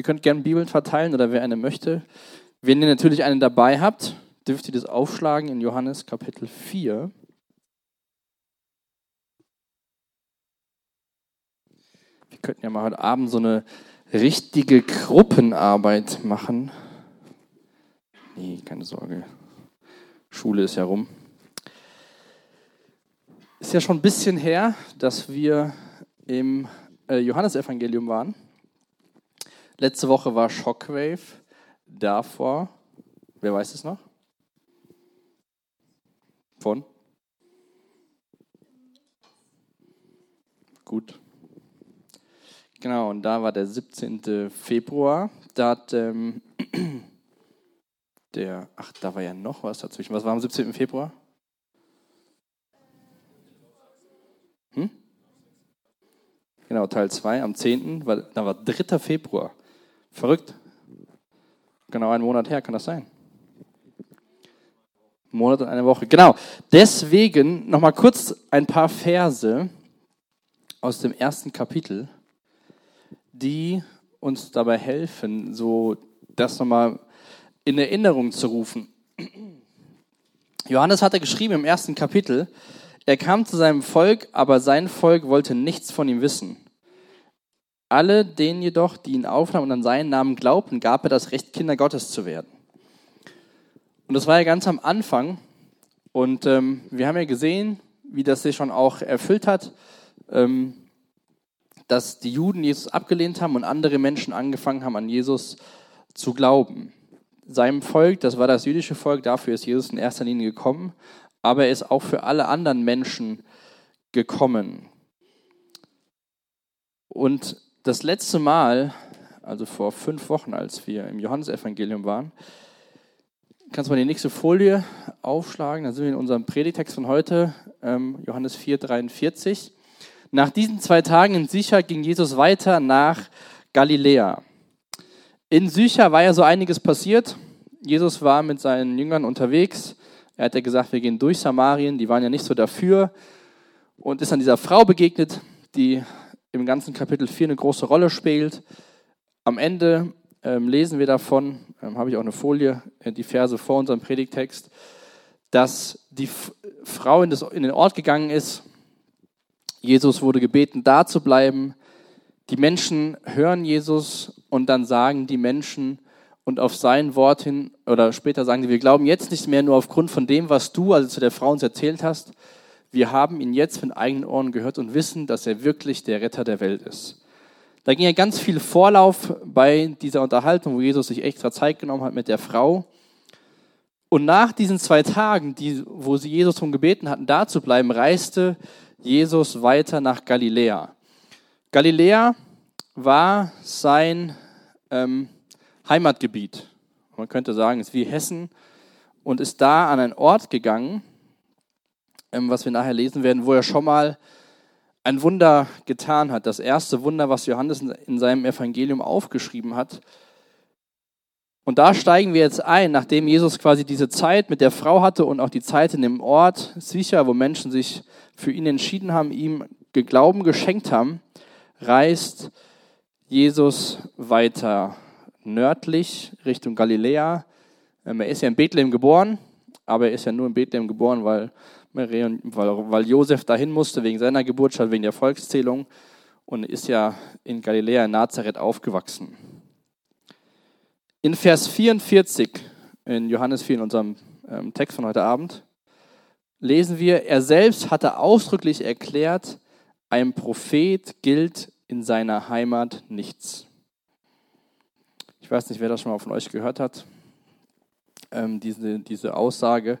Ihr könnt gerne Bibeln verteilen oder wer eine möchte. Wenn ihr natürlich eine dabei habt, dürft ihr das aufschlagen in Johannes Kapitel 4. Wir könnten ja mal heute Abend so eine richtige Gruppenarbeit machen. Nee, keine Sorge. Schule ist ja rum. Ist ja schon ein bisschen her, dass wir im äh, Johannesevangelium waren. Letzte Woche war Shockwave. Davor, wer weiß es noch? Von? Gut. Genau, und da war der 17. Februar. Da hat ähm, der, ach, da war ja noch was dazwischen. Was war am 17. Februar? Hm? Genau, Teil 2 am 10. War, da war 3. Februar. Verrückt. Genau einen Monat her, kann das sein? Monat und eine Woche. Genau. Deswegen nochmal kurz ein paar Verse aus dem ersten Kapitel, die uns dabei helfen, so das nochmal in Erinnerung zu rufen. Johannes hatte geschrieben im ersten Kapitel, er kam zu seinem Volk, aber sein Volk wollte nichts von ihm wissen. Alle denen jedoch, die ihn aufnahmen und an seinen Namen glaubten, gab er das Recht, Kinder Gottes zu werden. Und das war ja ganz am Anfang. Und ähm, wir haben ja gesehen, wie das sich schon auch erfüllt hat, ähm, dass die Juden Jesus abgelehnt haben und andere Menschen angefangen haben, an Jesus zu glauben. Seinem Volk, das war das jüdische Volk, dafür ist Jesus in erster Linie gekommen, aber er ist auch für alle anderen Menschen gekommen. Und das letzte Mal, also vor fünf Wochen, als wir im Johannesevangelium waren, kannst du mal die nächste Folie aufschlagen. Da sind wir in unserem Predigtext von heute, ähm, Johannes 4, 43. Nach diesen zwei Tagen in Sicher ging Jesus weiter nach Galiläa. In Sicher war ja so einiges passiert. Jesus war mit seinen Jüngern unterwegs. Er hat ja gesagt, wir gehen durch Samarien. Die waren ja nicht so dafür. Und ist an dieser Frau begegnet, die im ganzen Kapitel 4 eine große Rolle spielt. Am Ende ähm, lesen wir davon, ähm, habe ich auch eine Folie, äh, die Verse vor unserem Predigtext, dass die F Frau in, das, in den Ort gegangen ist. Jesus wurde gebeten, da zu bleiben. Die Menschen hören Jesus und dann sagen die Menschen und auf sein Wort hin, oder später sagen sie, wir glauben jetzt nicht mehr nur aufgrund von dem, was du, also zu der Frau uns erzählt hast, wir haben ihn jetzt mit eigenen Ohren gehört und wissen, dass er wirklich der Retter der Welt ist. Da ging ja ganz viel Vorlauf bei dieser Unterhaltung, wo Jesus sich extra Zeit genommen hat mit der Frau. Und nach diesen zwei Tagen, die, wo sie Jesus darum gebeten hatten, da zu bleiben, reiste Jesus weiter nach Galiläa. Galiläa war sein ähm, Heimatgebiet. Man könnte sagen, es ist wie Hessen und ist da an einen Ort gegangen, was wir nachher lesen werden, wo er schon mal ein Wunder getan hat. Das erste Wunder, was Johannes in seinem Evangelium aufgeschrieben hat. Und da steigen wir jetzt ein, nachdem Jesus quasi diese Zeit mit der Frau hatte und auch die Zeit in dem Ort sicher, wo Menschen sich für ihn entschieden haben, ihm Glauben geschenkt haben, reist Jesus weiter nördlich Richtung Galiläa. Ähm, er ist ja in Bethlehem geboren, aber er ist ja nur in Bethlehem geboren, weil weil, weil Josef dahin musste wegen seiner Geburtsstadt, wegen der Volkszählung und ist ja in Galiläa in Nazareth aufgewachsen. In Vers 44 in Johannes 4, in unserem ähm, Text von heute Abend, lesen wir, er selbst hatte ausdrücklich erklärt, ein Prophet gilt in seiner Heimat nichts. Ich weiß nicht, wer das schon mal von euch gehört hat, ähm, diese, diese Aussage.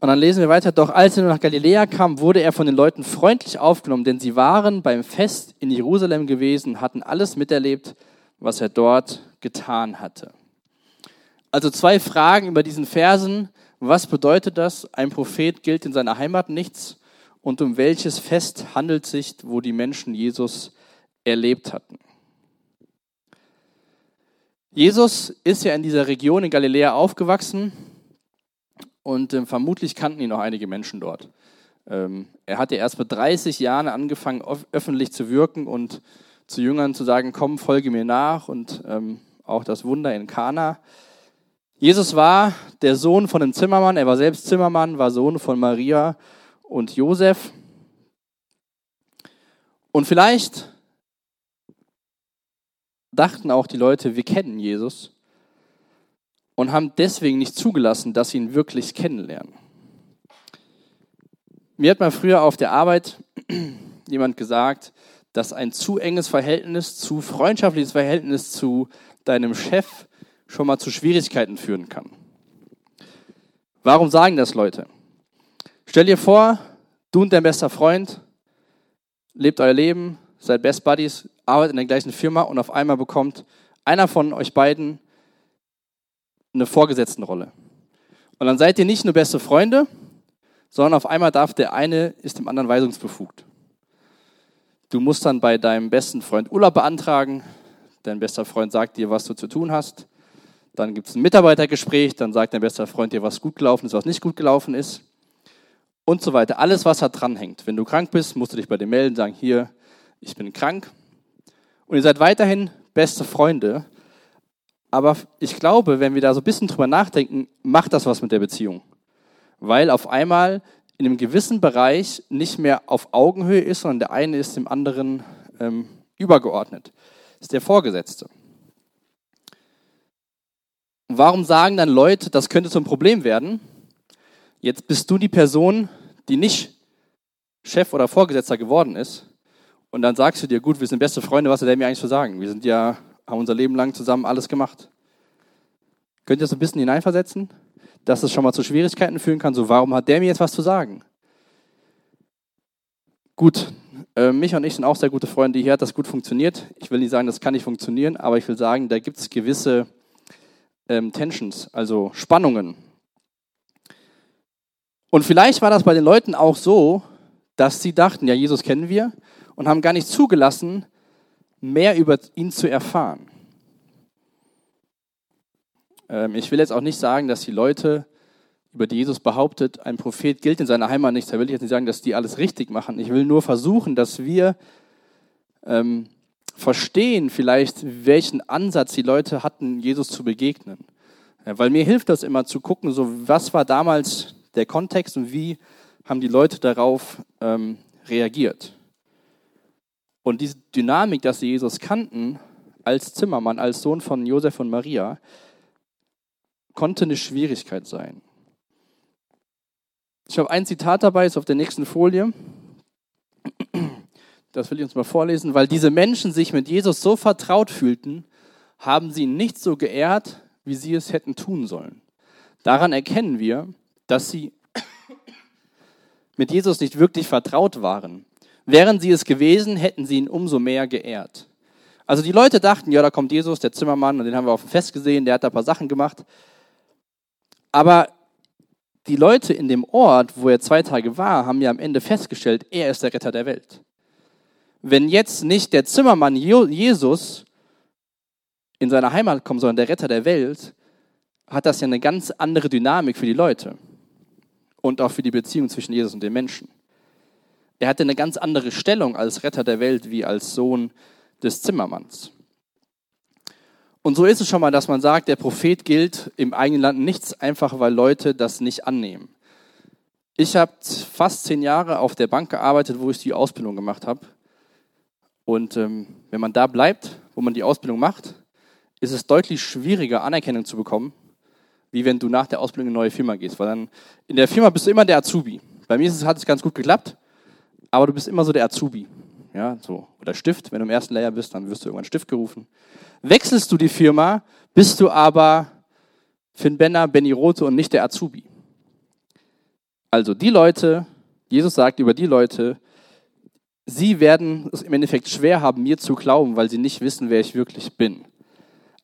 Und dann lesen wir weiter, doch als er nach Galiläa kam, wurde er von den Leuten freundlich aufgenommen, denn sie waren beim Fest in Jerusalem gewesen, hatten alles miterlebt, was er dort getan hatte. Also zwei Fragen über diesen Versen. Was bedeutet das? Ein Prophet gilt in seiner Heimat nichts. Und um welches Fest handelt es sich, wo die Menschen Jesus erlebt hatten? Jesus ist ja in dieser Region in Galiläa aufgewachsen und ähm, vermutlich kannten ihn noch einige Menschen dort. Ähm, er hatte erst mit 30 Jahren angefangen, öffentlich zu wirken und zu Jüngern zu sagen, komm, folge mir nach und ähm, auch das Wunder in Kana. Jesus war der Sohn von einem Zimmermann, er war selbst Zimmermann, war Sohn von Maria und Josef. Und vielleicht dachten auch die Leute, wir kennen Jesus und haben deswegen nicht zugelassen, dass sie ihn wirklich kennenlernen. Mir hat mal früher auf der Arbeit jemand gesagt, dass ein zu enges Verhältnis, zu freundschaftliches Verhältnis zu deinem Chef schon mal zu Schwierigkeiten führen kann. Warum sagen das Leute? Stell dir vor, du und dein bester Freund lebt euer Leben, seid Best Buddies, arbeitet in der gleichen Firma und auf einmal bekommt einer von euch beiden eine Vorgesetztenrolle. Und dann seid ihr nicht nur beste Freunde, sondern auf einmal darf der eine ist dem anderen weisungsbefugt. Du musst dann bei deinem besten Freund Urlaub beantragen. Dein bester Freund sagt dir, was du zu tun hast. Dann gibt es ein Mitarbeitergespräch. Dann sagt dein bester Freund dir, was gut gelaufen ist, was nicht gut gelaufen ist. Und so weiter. Alles, was da dranhängt. Wenn du krank bist, musst du dich bei dem melden, sagen, hier, ich bin krank. Und ihr seid weiterhin beste Freunde. Aber ich glaube, wenn wir da so ein bisschen drüber nachdenken, macht das was mit der Beziehung. Weil auf einmal in einem gewissen Bereich nicht mehr auf Augenhöhe ist, sondern der eine ist dem anderen ähm, übergeordnet. Das ist der Vorgesetzte. warum sagen dann Leute, das könnte zum Problem werden? Jetzt bist du die Person, die nicht Chef oder Vorgesetzter geworden ist. Und dann sagst du dir, gut, wir sind beste Freunde, was hat der mir eigentlich zu sagen? Wir sind ja, haben unser Leben lang zusammen alles gemacht. Könnt ihr das ein bisschen hineinversetzen? dass es schon mal zu Schwierigkeiten führen kann. So, warum hat der mir jetzt was zu sagen? Gut, äh, mich und ich sind auch sehr gute Freunde. Hier hat das gut funktioniert. Ich will nicht sagen, das kann nicht funktionieren, aber ich will sagen, da gibt es gewisse ähm, Tensions, also Spannungen. Und vielleicht war das bei den Leuten auch so, dass sie dachten, ja, Jesus kennen wir und haben gar nicht zugelassen, mehr über ihn zu erfahren. Ähm, ich will jetzt auch nicht sagen, dass die Leute, über die Jesus behauptet, ein Prophet gilt in seiner Heimat nicht. Da will ich jetzt nicht sagen, dass die alles richtig machen. Ich will nur versuchen, dass wir ähm, verstehen vielleicht, welchen Ansatz die Leute hatten, Jesus zu begegnen. Ja, weil mir hilft das immer zu gucken, so was war damals der Kontext und wie haben die Leute darauf ähm, reagiert. Und diese Dynamik, dass sie Jesus kannten, als Zimmermann, als Sohn von Josef und Maria, konnte eine Schwierigkeit sein. Ich habe ein Zitat dabei, ist auf der nächsten Folie. Das will ich uns mal vorlesen. Weil diese Menschen sich mit Jesus so vertraut fühlten, haben sie ihn nicht so geehrt, wie sie es hätten tun sollen. Daran erkennen wir, dass sie mit Jesus nicht wirklich vertraut waren. Wären sie es gewesen, hätten sie ihn umso mehr geehrt. Also die Leute dachten, ja, da kommt Jesus, der Zimmermann, und den haben wir auf dem Fest gesehen, der hat da ein paar Sachen gemacht. Aber die Leute in dem Ort, wo er zwei Tage war, haben ja am Ende festgestellt, er ist der Retter der Welt. Wenn jetzt nicht der Zimmermann Jesus in seine Heimat kommt, sondern der Retter der Welt, hat das ja eine ganz andere Dynamik für die Leute und auch für die Beziehung zwischen Jesus und den Menschen. Er hatte eine ganz andere Stellung als Retter der Welt wie als Sohn des Zimmermanns. Und so ist es schon mal, dass man sagt, der Prophet gilt im eigenen Land nichts einfach, weil Leute das nicht annehmen. Ich habe fast zehn Jahre auf der Bank gearbeitet, wo ich die Ausbildung gemacht habe. Und ähm, wenn man da bleibt, wo man die Ausbildung macht, ist es deutlich schwieriger, Anerkennung zu bekommen, wie wenn du nach der Ausbildung in eine neue Firma gehst. Weil dann in der Firma bist du immer der Azubi. Bei mir hat es ganz gut geklappt, aber du bist immer so der Azubi. Ja, so. Oder Stift, wenn du im ersten Layer bist, dann wirst du irgendwann Stift gerufen. Wechselst du die Firma, bist du aber Finn Benner, Benny Rote und nicht der Azubi. Also die Leute, Jesus sagt über die Leute, sie werden es im Endeffekt schwer haben, mir zu glauben, weil sie nicht wissen, wer ich wirklich bin.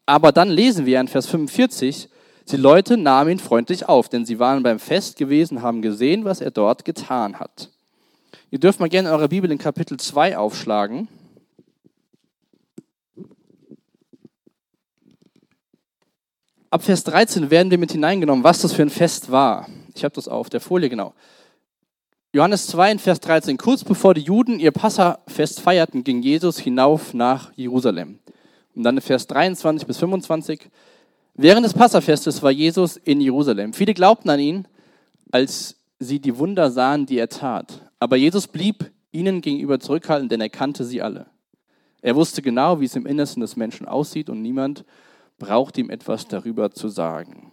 Aber dann lesen wir in Vers 45, die Leute nahmen ihn freundlich auf, denn sie waren beim Fest gewesen, haben gesehen, was er dort getan hat. Ihr dürft mal gerne eure Bibel in Kapitel 2 aufschlagen. Ab Vers 13 werden wir mit hineingenommen, was das für ein Fest war. Ich habe das auf der Folie genau. Johannes 2 in Vers 13. Kurz bevor die Juden ihr Passafest feierten, ging Jesus hinauf nach Jerusalem. Und dann in Vers 23 bis 25. Während des Passafestes war Jesus in Jerusalem. Viele glaubten an ihn, als sie die Wunder sahen, die er tat. Aber Jesus blieb ihnen gegenüber zurückhaltend, denn er kannte sie alle. Er wusste genau, wie es im Innersten des Menschen aussieht und niemand braucht ihm etwas darüber zu sagen.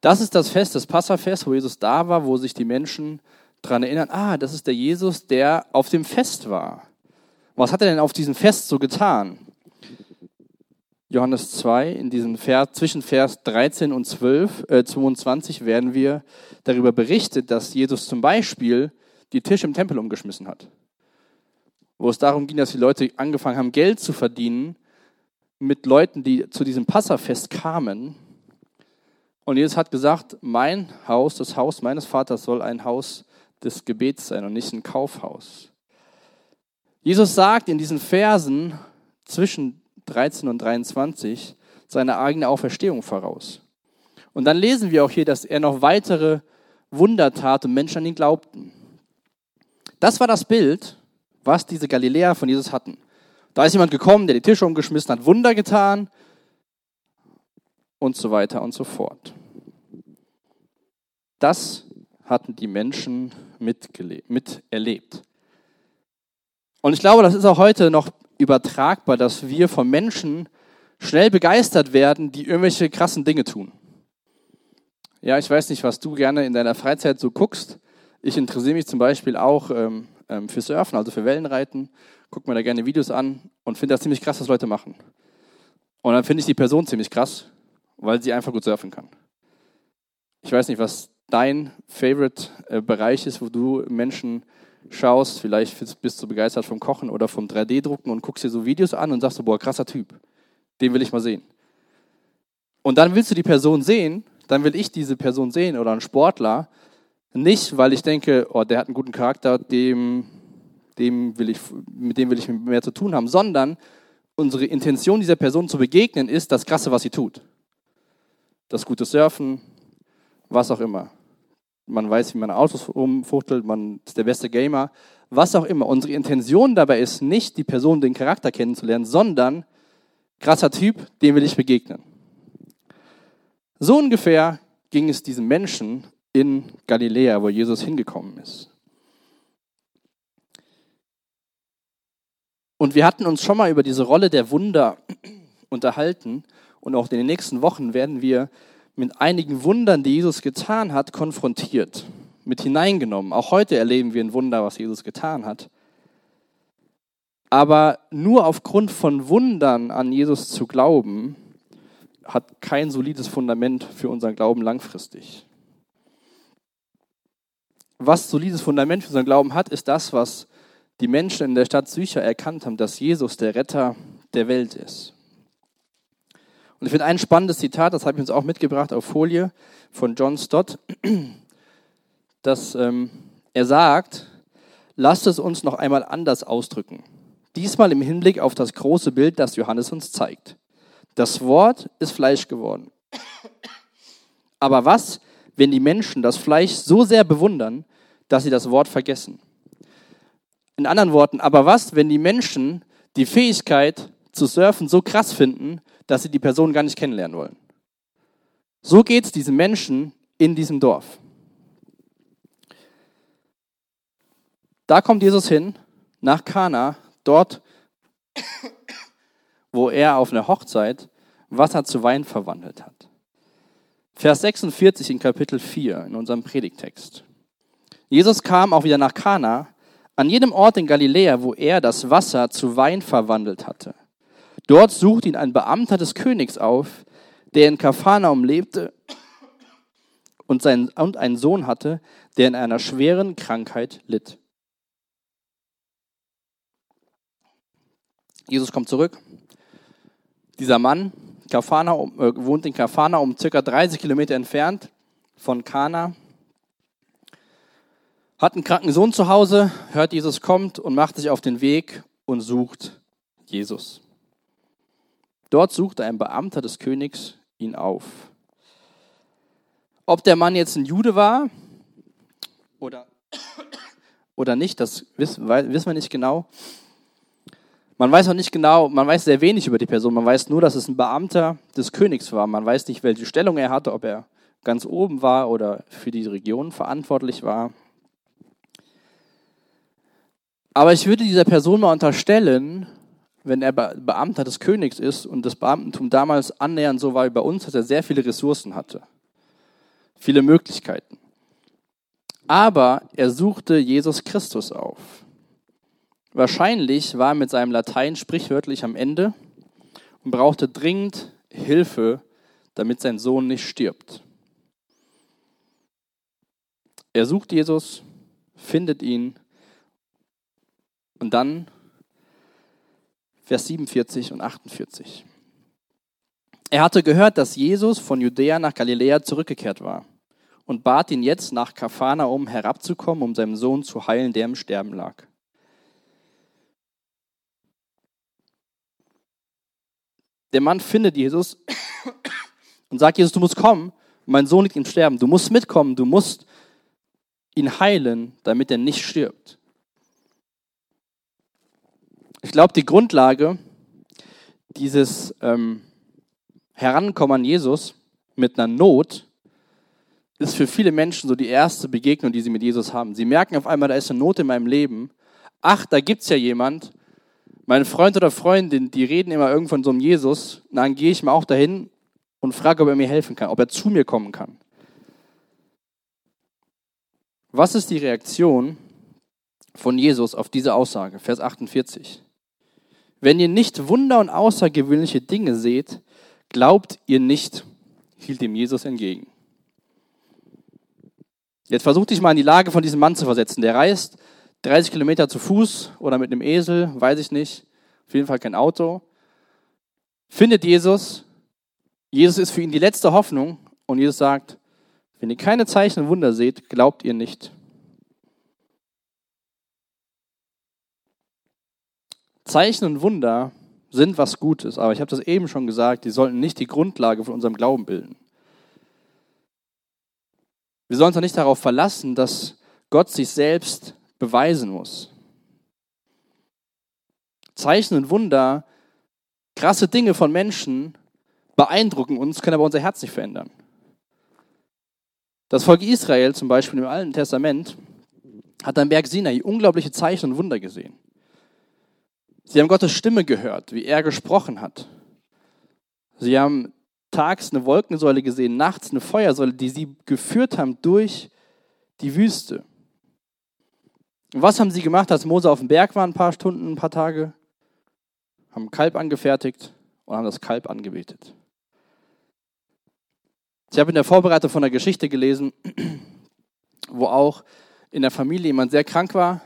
Das ist das Fest, das Passafest, wo Jesus da war, wo sich die Menschen daran erinnern, ah, das ist der Jesus, der auf dem Fest war. Was hat er denn auf diesem Fest so getan? Johannes 2, in diesem Vers, zwischen Vers 13 und 12, äh, 22 werden wir darüber berichtet, dass Jesus zum Beispiel die Tische im Tempel umgeschmissen hat. Wo es darum ging, dass die Leute angefangen haben, Geld zu verdienen mit Leuten, die zu diesem Passafest kamen. Und Jesus hat gesagt, mein Haus, das Haus meines Vaters soll ein Haus des Gebets sein und nicht ein Kaufhaus. Jesus sagt in diesen Versen zwischen 13 und 23 seine eigene Auferstehung voraus. Und dann lesen wir auch hier, dass er noch weitere Wunder tat und Menschen an ihn glaubten. Das war das Bild, was diese Galiläer von Jesus hatten. Da ist jemand gekommen, der die Tische umgeschmissen hat, Wunder getan und so weiter und so fort. Das hatten die Menschen miterlebt. Und ich glaube, das ist auch heute noch übertragbar, dass wir von Menschen schnell begeistert werden, die irgendwelche krassen Dinge tun. Ja, ich weiß nicht, was du gerne in deiner Freizeit so guckst. Ich interessiere mich zum Beispiel auch ähm, ähm für Surfen, also für Wellenreiten. Gucke mir da gerne Videos an und finde das ziemlich krass, was Leute machen. Und dann finde ich die Person ziemlich krass, weil sie einfach gut surfen kann. Ich weiß nicht, was dein Favorite-Bereich ist, wo du Menschen schaust, vielleicht bist du begeistert vom Kochen oder vom 3D-Drucken und guckst dir so Videos an und sagst so, boah, krasser Typ, den will ich mal sehen. Und dann willst du die Person sehen, dann will ich diese Person sehen oder einen Sportler, nicht, weil ich denke, oh, der hat einen guten Charakter, dem, dem will ich, mit dem will ich mehr zu tun haben, sondern unsere Intention dieser Person zu begegnen ist das Krasse, was sie tut. Das gute Surfen, was auch immer man weiß, wie man Autos umfuchtelt, man ist der beste Gamer, was auch immer. Unsere Intention dabei ist nicht, die Person, den Charakter kennenzulernen, sondern krasser Typ, dem will ich begegnen. So ungefähr ging es diesen Menschen in Galiläa, wo Jesus hingekommen ist. Und wir hatten uns schon mal über diese Rolle der Wunder unterhalten und auch in den nächsten Wochen werden wir mit einigen Wundern, die Jesus getan hat, konfrontiert, mit hineingenommen. Auch heute erleben wir ein Wunder, was Jesus getan hat. Aber nur aufgrund von Wundern an Jesus zu glauben, hat kein solides Fundament für unseren Glauben langfristig. Was solides Fundament für unseren Glauben hat, ist das, was die Menschen in der Stadt Sycher erkannt haben, dass Jesus der Retter der Welt ist. Und ich finde ein spannendes Zitat, das habe ich uns auch mitgebracht auf Folie von John Stott, dass ähm, er sagt, lasst es uns noch einmal anders ausdrücken. Diesmal im Hinblick auf das große Bild, das Johannes uns zeigt. Das Wort ist Fleisch geworden. Aber was, wenn die Menschen das Fleisch so sehr bewundern, dass sie das Wort vergessen? In anderen Worten, aber was, wenn die Menschen die Fähigkeit zu surfen so krass finden, dass sie die Person gar nicht kennenlernen wollen. So geht es diesen Menschen in diesem Dorf. Da kommt Jesus hin, nach Kana, dort, wo er auf einer Hochzeit Wasser zu Wein verwandelt hat. Vers 46 in Kapitel 4 in unserem Predigtext. Jesus kam auch wieder nach Kana, an jedem Ort in Galiläa, wo er das Wasser zu Wein verwandelt hatte. Dort sucht ihn ein Beamter des Königs auf, der in Kapharnaum lebte und, sein, und einen Sohn hatte, der in einer schweren Krankheit litt. Jesus kommt zurück. Dieser Mann Kapharnaum, äh, wohnt in Kapharnaum, circa 30 Kilometer entfernt von Kana. Hat einen kranken Sohn zu Hause, hört, Jesus kommt und macht sich auf den Weg und sucht Jesus. Dort suchte ein Beamter des Königs ihn auf. Ob der Mann jetzt ein Jude war oder, oder nicht, das wissen wir nicht genau. Man weiß auch nicht genau, man weiß sehr wenig über die Person. Man weiß nur, dass es ein Beamter des Königs war. Man weiß nicht, welche Stellung er hatte, ob er ganz oben war oder für die Region verantwortlich war. Aber ich würde dieser Person mal unterstellen, wenn er Beamter des Königs ist und das Beamtentum damals annähernd so war wie bei uns, dass er sehr viele Ressourcen hatte, viele Möglichkeiten. Aber er suchte Jesus Christus auf. Wahrscheinlich war er mit seinem Latein sprichwörtlich am Ende und brauchte dringend Hilfe, damit sein Sohn nicht stirbt. Er sucht Jesus, findet ihn und dann Vers 47 und 48. Er hatte gehört, dass Jesus von Judäa nach Galiläa zurückgekehrt war und bat ihn jetzt nach Kapharnaum herabzukommen, um seinen Sohn zu heilen, der im Sterben lag. Der Mann findet Jesus und sagt, Jesus, du musst kommen, mein Sohn liegt im Sterben, du musst mitkommen, du musst ihn heilen, damit er nicht stirbt. Ich glaube, die Grundlage dieses ähm, Herankommen an Jesus mit einer Not ist für viele Menschen so die erste Begegnung, die sie mit Jesus haben. Sie merken auf einmal, da ist eine Not in meinem Leben. Ach, da gibt es ja jemand, mein Freund oder Freundin, die reden immer irgendwo von so einem Jesus, dann gehe ich mal auch dahin und frage, ob er mir helfen kann, ob er zu mir kommen kann. Was ist die Reaktion von Jesus auf diese Aussage? Vers 48. Wenn ihr nicht Wunder und außergewöhnliche Dinge seht, glaubt ihr nicht, hielt ihm Jesus entgegen. Jetzt versuch dich mal in die Lage von diesem Mann zu versetzen. Der reist 30 Kilometer zu Fuß oder mit einem Esel, weiß ich nicht, auf jeden Fall kein Auto, findet Jesus. Jesus ist für ihn die letzte Hoffnung und Jesus sagt, wenn ihr keine Zeichen und Wunder seht, glaubt ihr nicht. Zeichen und Wunder sind was Gutes, aber ich habe das eben schon gesagt, die sollten nicht die Grundlage von unserem Glauben bilden. Wir sollen uns auch nicht darauf verlassen, dass Gott sich selbst beweisen muss. Zeichen und Wunder, krasse Dinge von Menschen beeindrucken uns, können aber unser Herz nicht verändern. Das Volk Israel zum Beispiel im Alten Testament hat am Berg Sinai unglaubliche Zeichen und Wunder gesehen. Sie haben Gottes Stimme gehört, wie er gesprochen hat. Sie haben tags eine Wolkensäule gesehen, nachts eine Feuersäule, die sie geführt haben durch die Wüste. Und was haben sie gemacht, als Mose auf dem Berg war, ein paar Stunden, ein paar Tage? Haben ein Kalb angefertigt und haben das Kalb angebetet. Ich habe in der Vorbereitung von einer Geschichte gelesen, wo auch in der Familie jemand sehr krank war.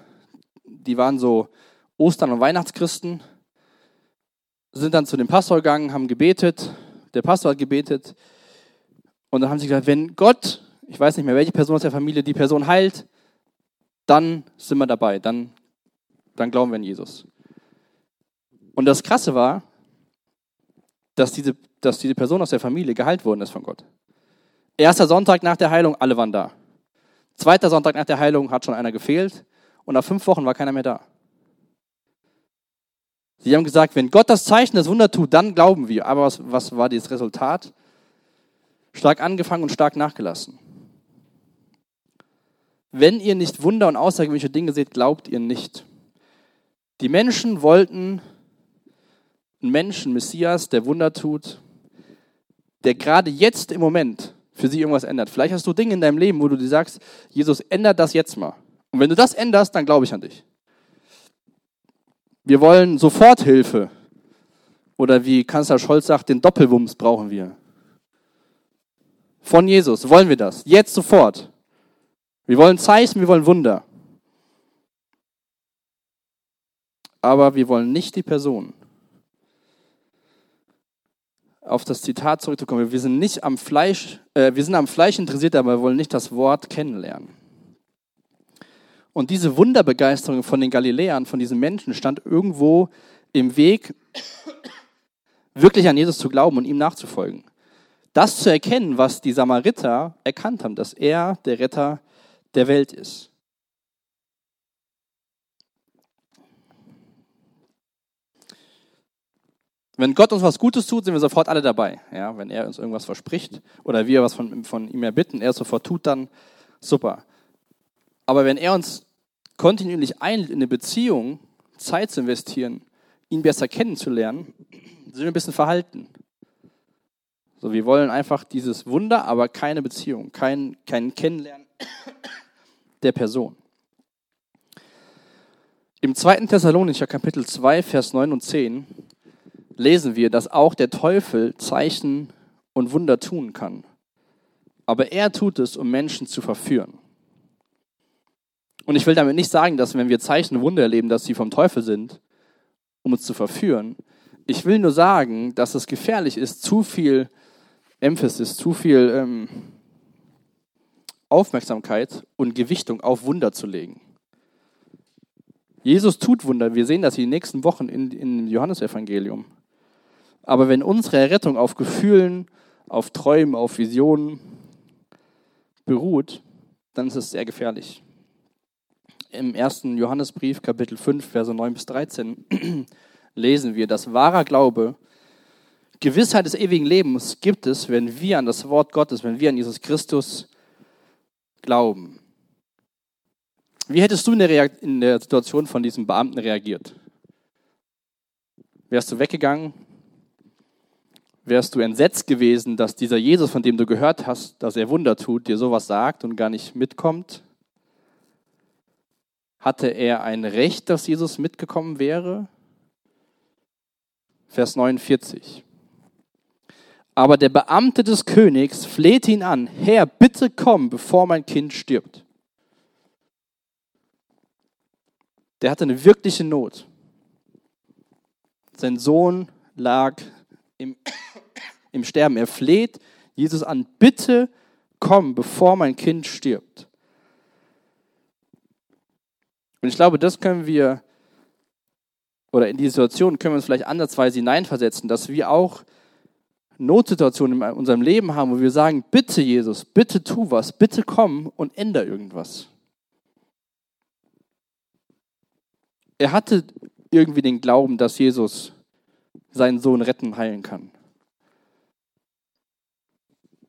Die waren so Ostern- und Weihnachtschristen, sind dann zu dem Pastor gegangen, haben gebetet. Der Pastor hat gebetet. Und dann haben sie gesagt, wenn Gott, ich weiß nicht mehr, welche Person aus der Familie die Person heilt, dann sind wir dabei, dann, dann glauben wir an Jesus. Und das Krasse war, dass diese, dass diese Person aus der Familie geheilt worden ist von Gott. Erster Sonntag nach der Heilung, alle waren da. Zweiter Sonntag nach der Heilung hat schon einer gefehlt und nach fünf Wochen war keiner mehr da. Sie haben gesagt, wenn Gott das Zeichen, das Wunder tut, dann glauben wir. Aber was, was war das Resultat? Stark angefangen und stark nachgelassen. Wenn ihr nicht Wunder und außergewöhnliche Dinge seht, glaubt ihr nicht. Die Menschen wollten einen Menschen, Messias, der Wunder tut, der gerade jetzt im Moment für sie irgendwas ändert. Vielleicht hast du Dinge in deinem Leben, wo du dir sagst, Jesus, ändert das jetzt mal. Und wenn du das änderst, dann glaube ich an dich. Wir wollen Soforthilfe. Oder wie Kanzler Scholz sagt, den Doppelwumms brauchen wir. Von Jesus wollen wir das. Jetzt sofort. Wir wollen Zeichen, wir wollen Wunder. Aber wir wollen nicht die Person. Auf das Zitat zurückzukommen. Wir sind nicht am Fleisch, äh, wir sind am Fleisch interessiert, aber wir wollen nicht das Wort kennenlernen. Und diese Wunderbegeisterung von den Galiläern, von diesen Menschen, stand irgendwo im Weg, wirklich an Jesus zu glauben und ihm nachzufolgen. Das zu erkennen, was die Samariter erkannt haben, dass er der Retter der Welt ist. Wenn Gott uns was Gutes tut, sind wir sofort alle dabei. Ja, wenn er uns irgendwas verspricht oder wir was von, von ihm erbitten, er es sofort tut, dann super. Aber wenn er uns kontinuierlich einlädt, in eine Beziehung Zeit zu investieren, ihn besser kennenzulernen, sind wir ein bisschen verhalten. So, wir wollen einfach dieses Wunder, aber keine Beziehung, kein, kein Kennenlernen der Person. Im 2. Thessalonicher Kapitel 2, Vers 9 und 10 lesen wir, dass auch der Teufel Zeichen und Wunder tun kann. Aber er tut es, um Menschen zu verführen. Und ich will damit nicht sagen, dass wenn wir Zeichen und Wunder erleben, dass sie vom Teufel sind, um uns zu verführen. Ich will nur sagen, dass es gefährlich ist, zu viel Emphasis, zu viel ähm, Aufmerksamkeit und Gewichtung auf Wunder zu legen. Jesus tut Wunder. Wir sehen das in den nächsten Wochen in, in Johannesevangelium. Aber wenn unsere Errettung auf Gefühlen, auf Träumen, auf Visionen beruht, dann ist es sehr gefährlich. Im ersten Johannesbrief, Kapitel 5, Verse 9 bis 13, lesen wir, dass wahrer Glaube, Gewissheit des ewigen Lebens gibt es, wenn wir an das Wort Gottes, wenn wir an Jesus Christus glauben. Wie hättest du in der, in der Situation von diesem Beamten reagiert? Wärst du weggegangen? Wärst du entsetzt gewesen, dass dieser Jesus, von dem du gehört hast, dass er Wunder tut, dir sowas sagt und gar nicht mitkommt? Hatte er ein Recht, dass Jesus mitgekommen wäre? Vers 49. Aber der Beamte des Königs flehte ihn an, Herr, bitte komm, bevor mein Kind stirbt. Der hatte eine wirkliche Not. Sein Sohn lag im, im Sterben. Er fleht Jesus an, bitte komm, bevor mein Kind stirbt. Und ich glaube, das können wir, oder in die Situation können wir uns vielleicht andersweise hineinversetzen, dass wir auch Notsituationen in unserem Leben haben, wo wir sagen, bitte Jesus, bitte tu was, bitte komm und ändere irgendwas. Er hatte irgendwie den Glauben, dass Jesus seinen Sohn retten, heilen kann.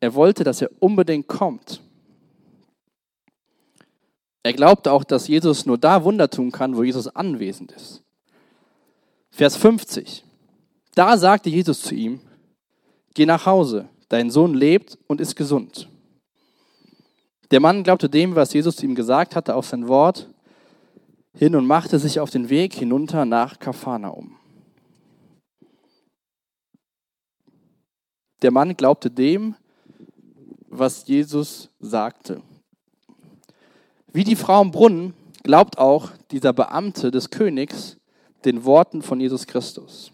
Er wollte, dass er unbedingt kommt. Er glaubte auch, dass Jesus nur da Wunder tun kann, wo Jesus anwesend ist. Vers 50. Da sagte Jesus zu ihm, Geh nach Hause, dein Sohn lebt und ist gesund. Der Mann glaubte dem, was Jesus zu ihm gesagt hatte, auf sein Wort hin und machte sich auf den Weg hinunter nach Kapharnaum. Der Mann glaubte dem, was Jesus sagte. Wie die Frau im Brunnen glaubt auch dieser Beamte des Königs den Worten von Jesus Christus.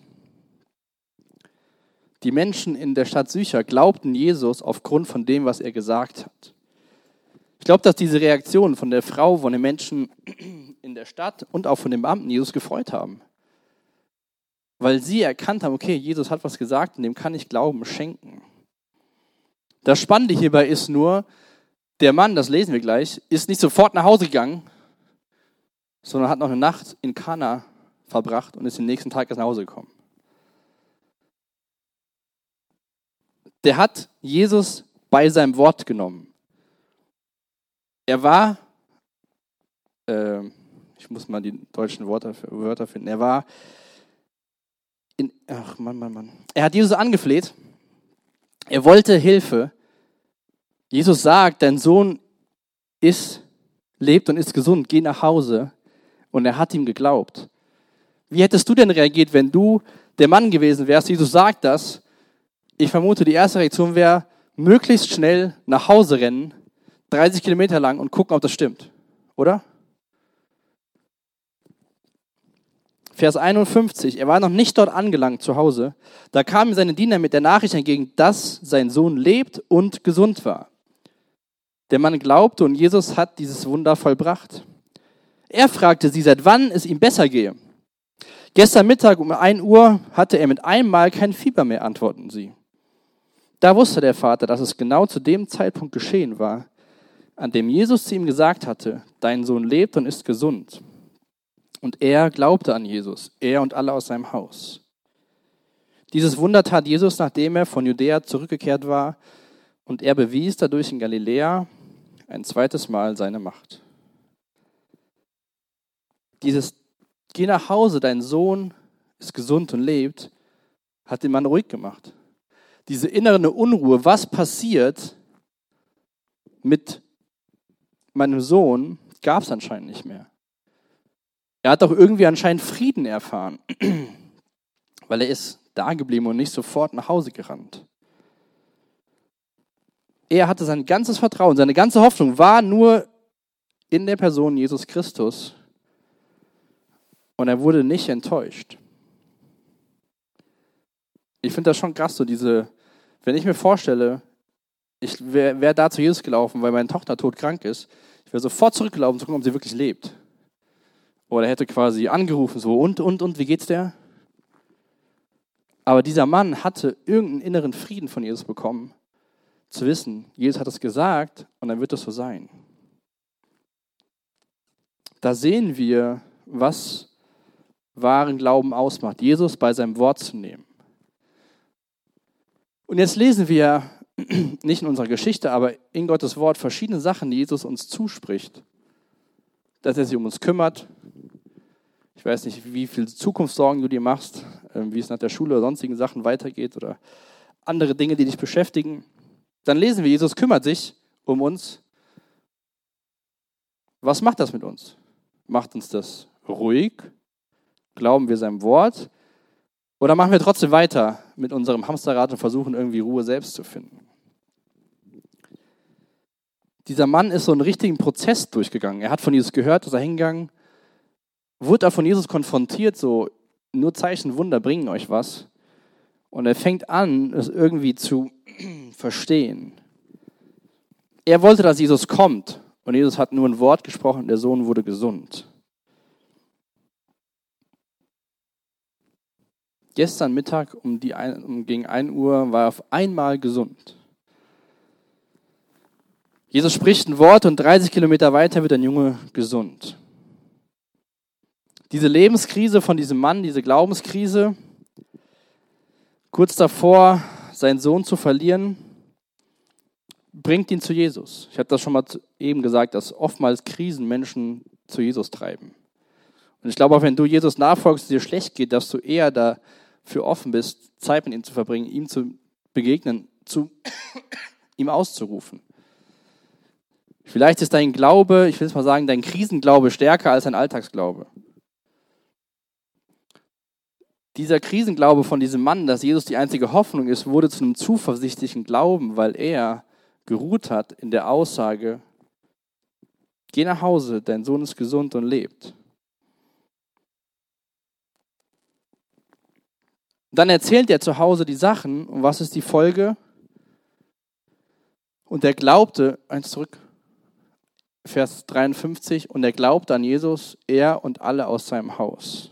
Die Menschen in der Stadt Sücher glaubten Jesus aufgrund von dem, was er gesagt hat. Ich glaube, dass diese Reaktion von der Frau, von den Menschen in der Stadt und auch von den Beamten Jesus gefreut haben. Weil sie erkannt haben, okay, Jesus hat was gesagt und dem kann ich Glauben schenken. Das Spannende hierbei ist nur, der Mann, das lesen wir gleich, ist nicht sofort nach Hause gegangen, sondern hat noch eine Nacht in Kana verbracht und ist den nächsten Tag erst nach Hause gekommen. der hat Jesus bei seinem Wort genommen. Er war, äh, ich muss mal die deutschen Wörter, Wörter finden, er war, in, ach Mann, Mann, Mann. Er hat Jesus angefleht, er wollte Hilfe. Jesus sagt, dein Sohn ist, lebt und ist gesund, geh nach Hause. Und er hat ihm geglaubt. Wie hättest du denn reagiert, wenn du der Mann gewesen wärst? Jesus sagt das ich vermute, die erste Reaktion wäre, möglichst schnell nach Hause rennen, 30 Kilometer lang und gucken, ob das stimmt. Oder? Vers 51. Er war noch nicht dort angelangt zu Hause. Da kamen seine Diener mit der Nachricht entgegen, dass sein Sohn lebt und gesund war. Der Mann glaubte und Jesus hat dieses Wunder vollbracht. Er fragte sie, seit wann es ihm besser gehe. Gestern Mittag um 1 Uhr hatte er mit einem Mal kein Fieber mehr, antworten sie. Da wusste der Vater, dass es genau zu dem Zeitpunkt geschehen war, an dem Jesus zu ihm gesagt hatte, dein Sohn lebt und ist gesund. Und er glaubte an Jesus, er und alle aus seinem Haus. Dieses Wunder tat Jesus, nachdem er von Judäa zurückgekehrt war, und er bewies dadurch in Galiläa ein zweites Mal seine Macht. Dieses Geh nach Hause, dein Sohn ist gesund und lebt, hat den Mann ruhig gemacht. Diese innere Unruhe, was passiert mit meinem Sohn, gab es anscheinend nicht mehr. Er hat doch irgendwie anscheinend Frieden erfahren, weil er ist da geblieben und nicht sofort nach Hause gerannt. Er hatte sein ganzes Vertrauen, seine ganze Hoffnung war nur in der Person Jesus Christus und er wurde nicht enttäuscht. Ich finde das schon krass, so diese, wenn ich mir vorstelle, ich wäre wär da zu Jesus gelaufen, weil meine Tochter todkrank ist, ich wäre sofort zurückgelaufen, zu gucken, ob sie wirklich lebt. Oder hätte quasi angerufen, so, und, und, und, wie geht's der? Aber dieser Mann hatte irgendeinen inneren Frieden von Jesus bekommen, zu wissen, Jesus hat es gesagt und dann wird es so sein. Da sehen wir, was wahren Glauben ausmacht, Jesus bei seinem Wort zu nehmen. Und jetzt lesen wir nicht in unserer Geschichte, aber in Gottes Wort verschiedene Sachen, die Jesus uns zuspricht. Dass er sich um uns kümmert. Ich weiß nicht, wie viel Zukunftssorgen du dir machst, ähm, wie es nach der Schule oder sonstigen Sachen weitergeht oder andere Dinge, die dich beschäftigen. Dann lesen wir, Jesus kümmert sich um uns. Was macht das mit uns? Macht uns das ruhig? Glauben wir seinem Wort? Oder machen wir trotzdem weiter mit unserem Hamsterrad und versuchen irgendwie Ruhe selbst zu finden? Dieser Mann ist so einen richtigen Prozess durchgegangen. Er hat von Jesus gehört, ist er hingegangen, wurde er von Jesus konfrontiert, so nur Zeichen, Wunder bringen euch was. Und er fängt an, es irgendwie zu verstehen. Er wollte, dass Jesus kommt. Und Jesus hat nur ein Wort gesprochen, der Sohn wurde gesund. Gestern Mittag um, die, um gegen 1 Uhr war er auf einmal gesund. Jesus spricht ein Wort und 30 Kilometer weiter wird ein Junge gesund. Diese Lebenskrise von diesem Mann, diese Glaubenskrise, kurz davor, seinen Sohn zu verlieren, bringt ihn zu Jesus. Ich habe das schon mal eben gesagt, dass oftmals Krisen Menschen zu Jesus treiben. Und ich glaube auch, wenn du Jesus nachfolgst, dir schlecht geht, dass du eher dafür offen bist, Zeit mit ihm zu verbringen, ihm zu begegnen, zu ihm auszurufen. Vielleicht ist dein Glaube, ich will es mal sagen, dein Krisenglaube stärker als dein Alltagsglaube dieser Krisenglaube von diesem Mann, dass Jesus die einzige Hoffnung ist, wurde zu einem zuversichtlichen Glauben, weil er geruht hat in der Aussage, geh nach Hause, dein Sohn ist gesund und lebt. Dann erzählt er zu Hause die Sachen und was ist die Folge? Und er glaubte, eins zurück, Vers 53, und er glaubte an Jesus, er und alle aus seinem Haus.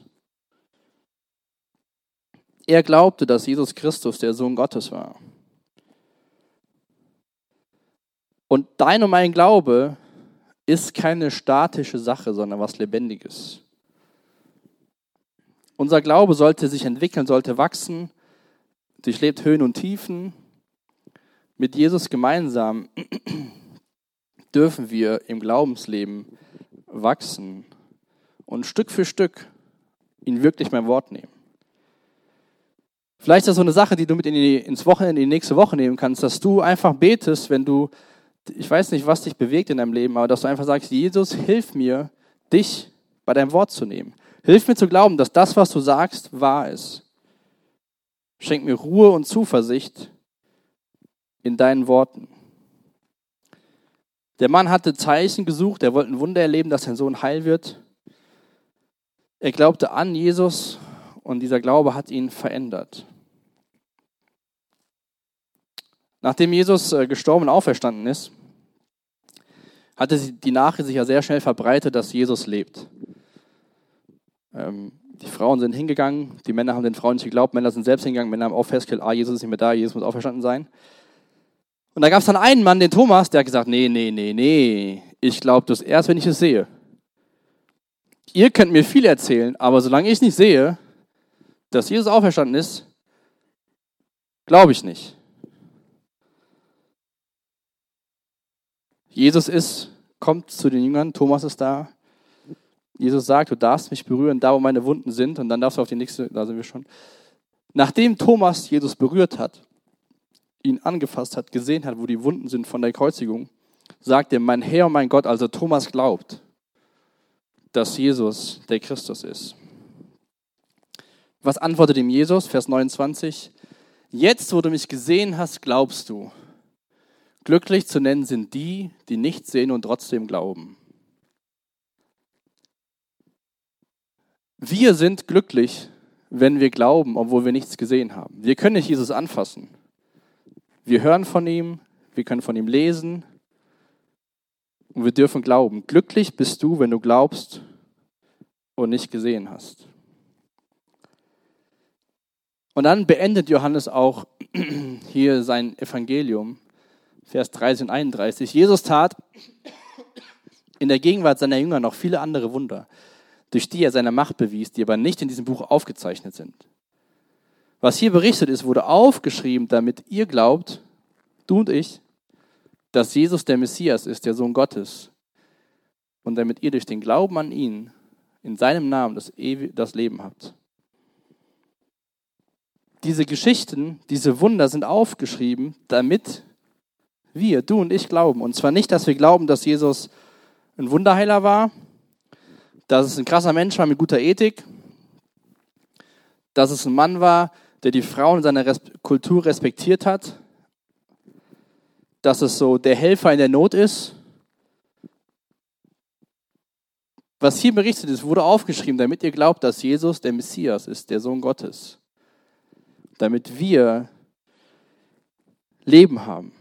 Er glaubte, dass Jesus Christus der Sohn Gottes war. Und dein und mein Glaube ist keine statische Sache, sondern was Lebendiges. Unser Glaube sollte sich entwickeln, sollte wachsen, durchlebt Höhen und Tiefen. Mit Jesus gemeinsam dürfen wir im Glaubensleben wachsen und Stück für Stück ihn wirklich beim Wort nehmen. Vielleicht ist das so eine Sache, die du mit in die, ins Wochenende, in die nächste Woche nehmen kannst, dass du einfach betest, wenn du, ich weiß nicht, was dich bewegt in deinem Leben, aber dass du einfach sagst, Jesus, hilf mir, dich bei deinem Wort zu nehmen. Hilf mir zu glauben, dass das, was du sagst, wahr ist. Schenk mir Ruhe und Zuversicht in deinen Worten. Der Mann hatte Zeichen gesucht, er wollte ein Wunder erleben, dass sein Sohn heil wird. Er glaubte an Jesus und dieser Glaube hat ihn verändert. Nachdem Jesus äh, gestorben und auferstanden ist, hatte die Nachricht sich ja sehr schnell verbreitet, dass Jesus lebt. Ähm, die Frauen sind hingegangen, die Männer haben den Frauen nicht geglaubt, Männer sind selbst hingegangen, Männer haben auch festgestellt, ah, Jesus ist nicht mehr da, Jesus muss auferstanden sein. Und da gab es dann einen Mann, den Thomas, der hat gesagt, nee, nee, nee, nee, ich glaube das erst, wenn ich es sehe. Ihr könnt mir viel erzählen, aber solange ich nicht sehe, dass Jesus auferstanden ist, Glaube ich nicht. Jesus ist, kommt zu den Jüngern, Thomas ist da. Jesus sagt, du darfst mich berühren, da wo meine Wunden sind. Und dann darfst du auf die nächste, da sind wir schon. Nachdem Thomas Jesus berührt hat, ihn angefasst hat, gesehen hat, wo die Wunden sind von der Kreuzigung, sagt er, mein Herr und mein Gott, also Thomas glaubt, dass Jesus der Christus ist. Was antwortet ihm Jesus? Vers 29. Jetzt, wo du mich gesehen hast, glaubst du. Glücklich zu nennen sind die, die nicht sehen und trotzdem glauben. Wir sind glücklich, wenn wir glauben, obwohl wir nichts gesehen haben. Wir können nicht Jesus anfassen. Wir hören von ihm, wir können von ihm lesen und wir dürfen glauben. Glücklich bist du, wenn du glaubst und nicht gesehen hast. Und dann beendet Johannes auch hier sein Evangelium, Vers 30 und 31. Jesus tat in der Gegenwart seiner Jünger noch viele andere Wunder durch die er seine Macht bewies, die aber nicht in diesem Buch aufgezeichnet sind. Was hier berichtet ist, wurde aufgeschrieben, damit ihr glaubt, du und ich, dass Jesus der Messias ist, der Sohn Gottes. Und damit ihr durch den Glauben an ihn in seinem Namen das, das Leben habt. Diese Geschichten, diese Wunder sind aufgeschrieben, damit wir, du und ich glauben. Und zwar nicht, dass wir glauben, dass Jesus ein Wunderheiler war, dass es ein krasser Mensch war mit guter Ethik, dass es ein Mann war, der die Frauen in seiner Res Kultur respektiert hat, dass es so der Helfer in der Not ist. Was hier berichtet ist, wurde aufgeschrieben, damit ihr glaubt, dass Jesus der Messias ist, der Sohn Gottes. Damit wir Leben haben.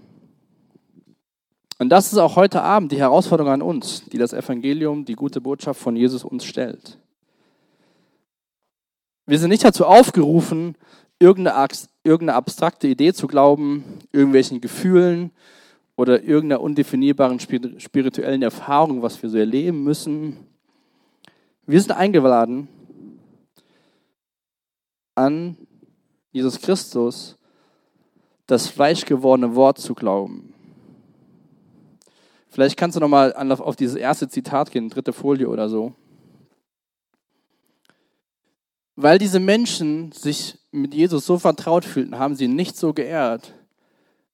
Und das ist auch heute Abend die Herausforderung an uns, die das Evangelium, die gute Botschaft von Jesus uns stellt. Wir sind nicht dazu aufgerufen, irgendeine abstrakte Idee zu glauben, irgendwelchen Gefühlen oder irgendeiner undefinierbaren spirituellen Erfahrung, was wir so erleben müssen. Wir sind eingeladen, an Jesus Christus, das fleischgewordene Wort zu glauben. Vielleicht kannst du nochmal auf dieses erste Zitat gehen, dritte Folie oder so. Weil diese Menschen sich mit Jesus so vertraut fühlten, haben sie ihn nicht so geehrt,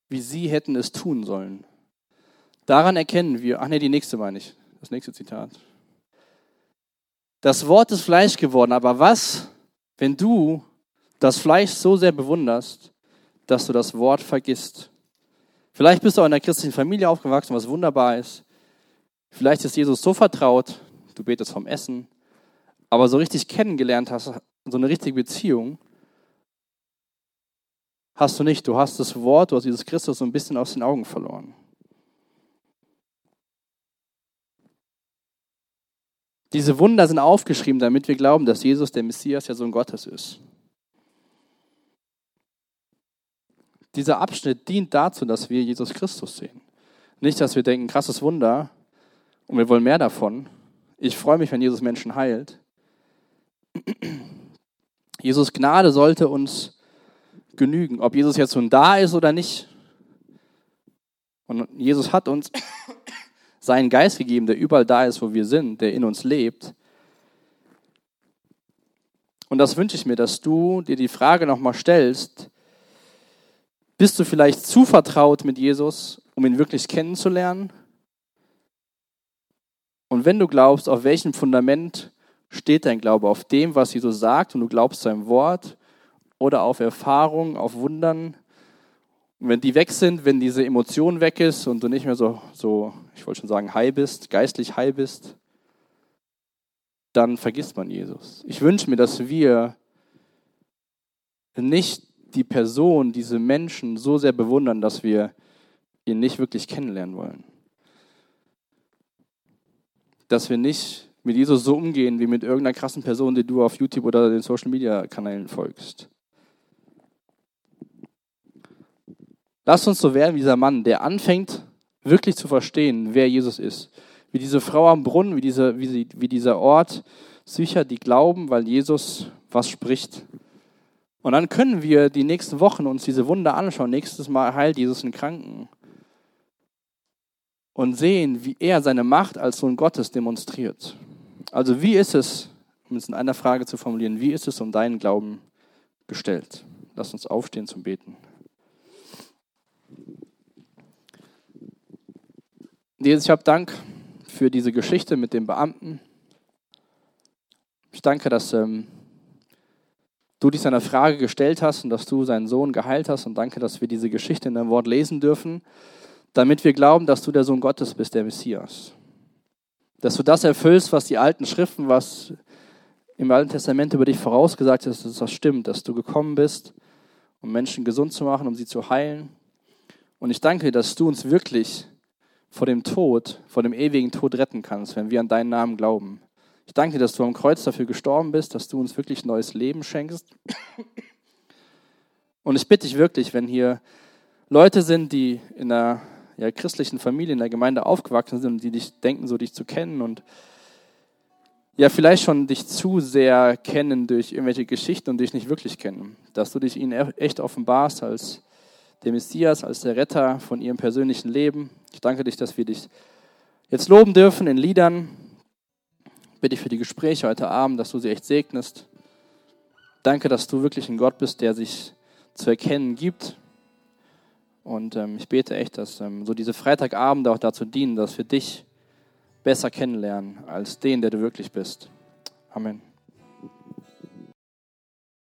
wie sie hätten es tun sollen. Daran erkennen wir, ach nee, die nächste meine ich, das nächste Zitat. Das Wort ist Fleisch geworden, aber was, wenn du das Fleisch so sehr bewunderst, dass du das Wort vergisst? Vielleicht bist du auch in einer christlichen Familie aufgewachsen, was wunderbar ist. Vielleicht ist Jesus so vertraut, du betest vom Essen, aber so richtig kennengelernt hast, so eine richtige Beziehung, hast du nicht. Du hast das Wort, du hast Jesus Christus so ein bisschen aus den Augen verloren. Diese Wunder sind aufgeschrieben, damit wir glauben, dass Jesus der Messias, der Sohn Gottes ist. Dieser Abschnitt dient dazu, dass wir Jesus Christus sehen. Nicht, dass wir denken, krasses Wunder und wir wollen mehr davon. Ich freue mich, wenn Jesus Menschen heilt. Jesus Gnade sollte uns genügen, ob Jesus jetzt nun da ist oder nicht. Und Jesus hat uns seinen Geist gegeben, der überall da ist, wo wir sind, der in uns lebt. Und das wünsche ich mir, dass du dir die Frage nochmal stellst, bist du vielleicht zu vertraut mit Jesus, um ihn wirklich kennenzulernen? Und wenn du glaubst, auf welchem Fundament steht dein Glaube? Auf dem, was Jesus sagt und du glaubst seinem Wort oder auf Erfahrung, auf Wundern? Und wenn die weg sind, wenn diese Emotion weg ist und du nicht mehr so, so ich wollte schon sagen, high bist, geistlich high bist, dann vergisst man Jesus. Ich wünsche mir, dass wir nicht die Person, diese Menschen so sehr bewundern, dass wir ihn nicht wirklich kennenlernen wollen. Dass wir nicht mit Jesus so umgehen wie mit irgendeiner krassen Person, die du auf YouTube oder den Social Media Kanälen folgst. Lass uns so werden wie dieser Mann, der anfängt, wirklich zu verstehen, wer Jesus ist. Wie diese Frau am Brunnen, wie, diese, wie, sie, wie dieser Ort, sicher, die glauben, weil Jesus was spricht Und dann können wir die nächsten Wochen uns diese Wunder anschauen. Nächstes Mal heilt Jesus einen Kranken. Und sehen, wie er seine Macht als Sohn Gottes demonstriert. Also wie ist es, um es in einer Frage zu formulieren, wie ist es um deinen Glauben gestellt? Lass uns aufstehen zum Beten. Jesus, ich habe Dank für diese Geschichte mit dem Beamten. Ich danke, dass ähm, du dich seiner Frage gestellt hast und dass du seinen Sohn geheilt hast. Und danke, dass wir diese Geschichte in deinem Wort lesen dürfen, damit wir glauben, dass du der Sohn Gottes bist, der Messias. Dass du das erfüllst, was die alten Schriften, was im Alten Testament über dich vorausgesagt ist, dass das stimmt, dass du gekommen bist, um Menschen gesund zu machen, um sie zu heilen. Und ich danke dass du uns wirklich vor dem Tod, vor dem ewigen Tod retten kannst, wenn wir an deinen Namen glauben. Ich danke dir, dass du am Kreuz dafür gestorben bist, dass du uns wirklich neues Leben schenkst. Und ich bitte dich wirklich, wenn hier Leute sind, die in einer ja, christlichen Familie, in der Gemeinde aufgewachsen sind und die dich denken, so dich zu kennen und ja, vielleicht schon dich zu sehr kennen durch irgendwelche Geschichten und dich nicht wirklich kennen, dass du dich ihnen e-, echt offenbarst als der Messias, als der Retter von ihrem persönlichen Leben. Ich danke dich, dass wir dich jetzt loben dürfen in Liedern, bitte für die Gespräche heute Abend, dass du sie echt segnest. Danke, dass du wirklich ein Gott bist, der sich zu erkennen gibt. Und ähm, ich bete echt, dass ähm, so diese Freitagabende auch dazu dienen, dass wir dich besser kennenlernen als den, der du wirklich bist. Amen.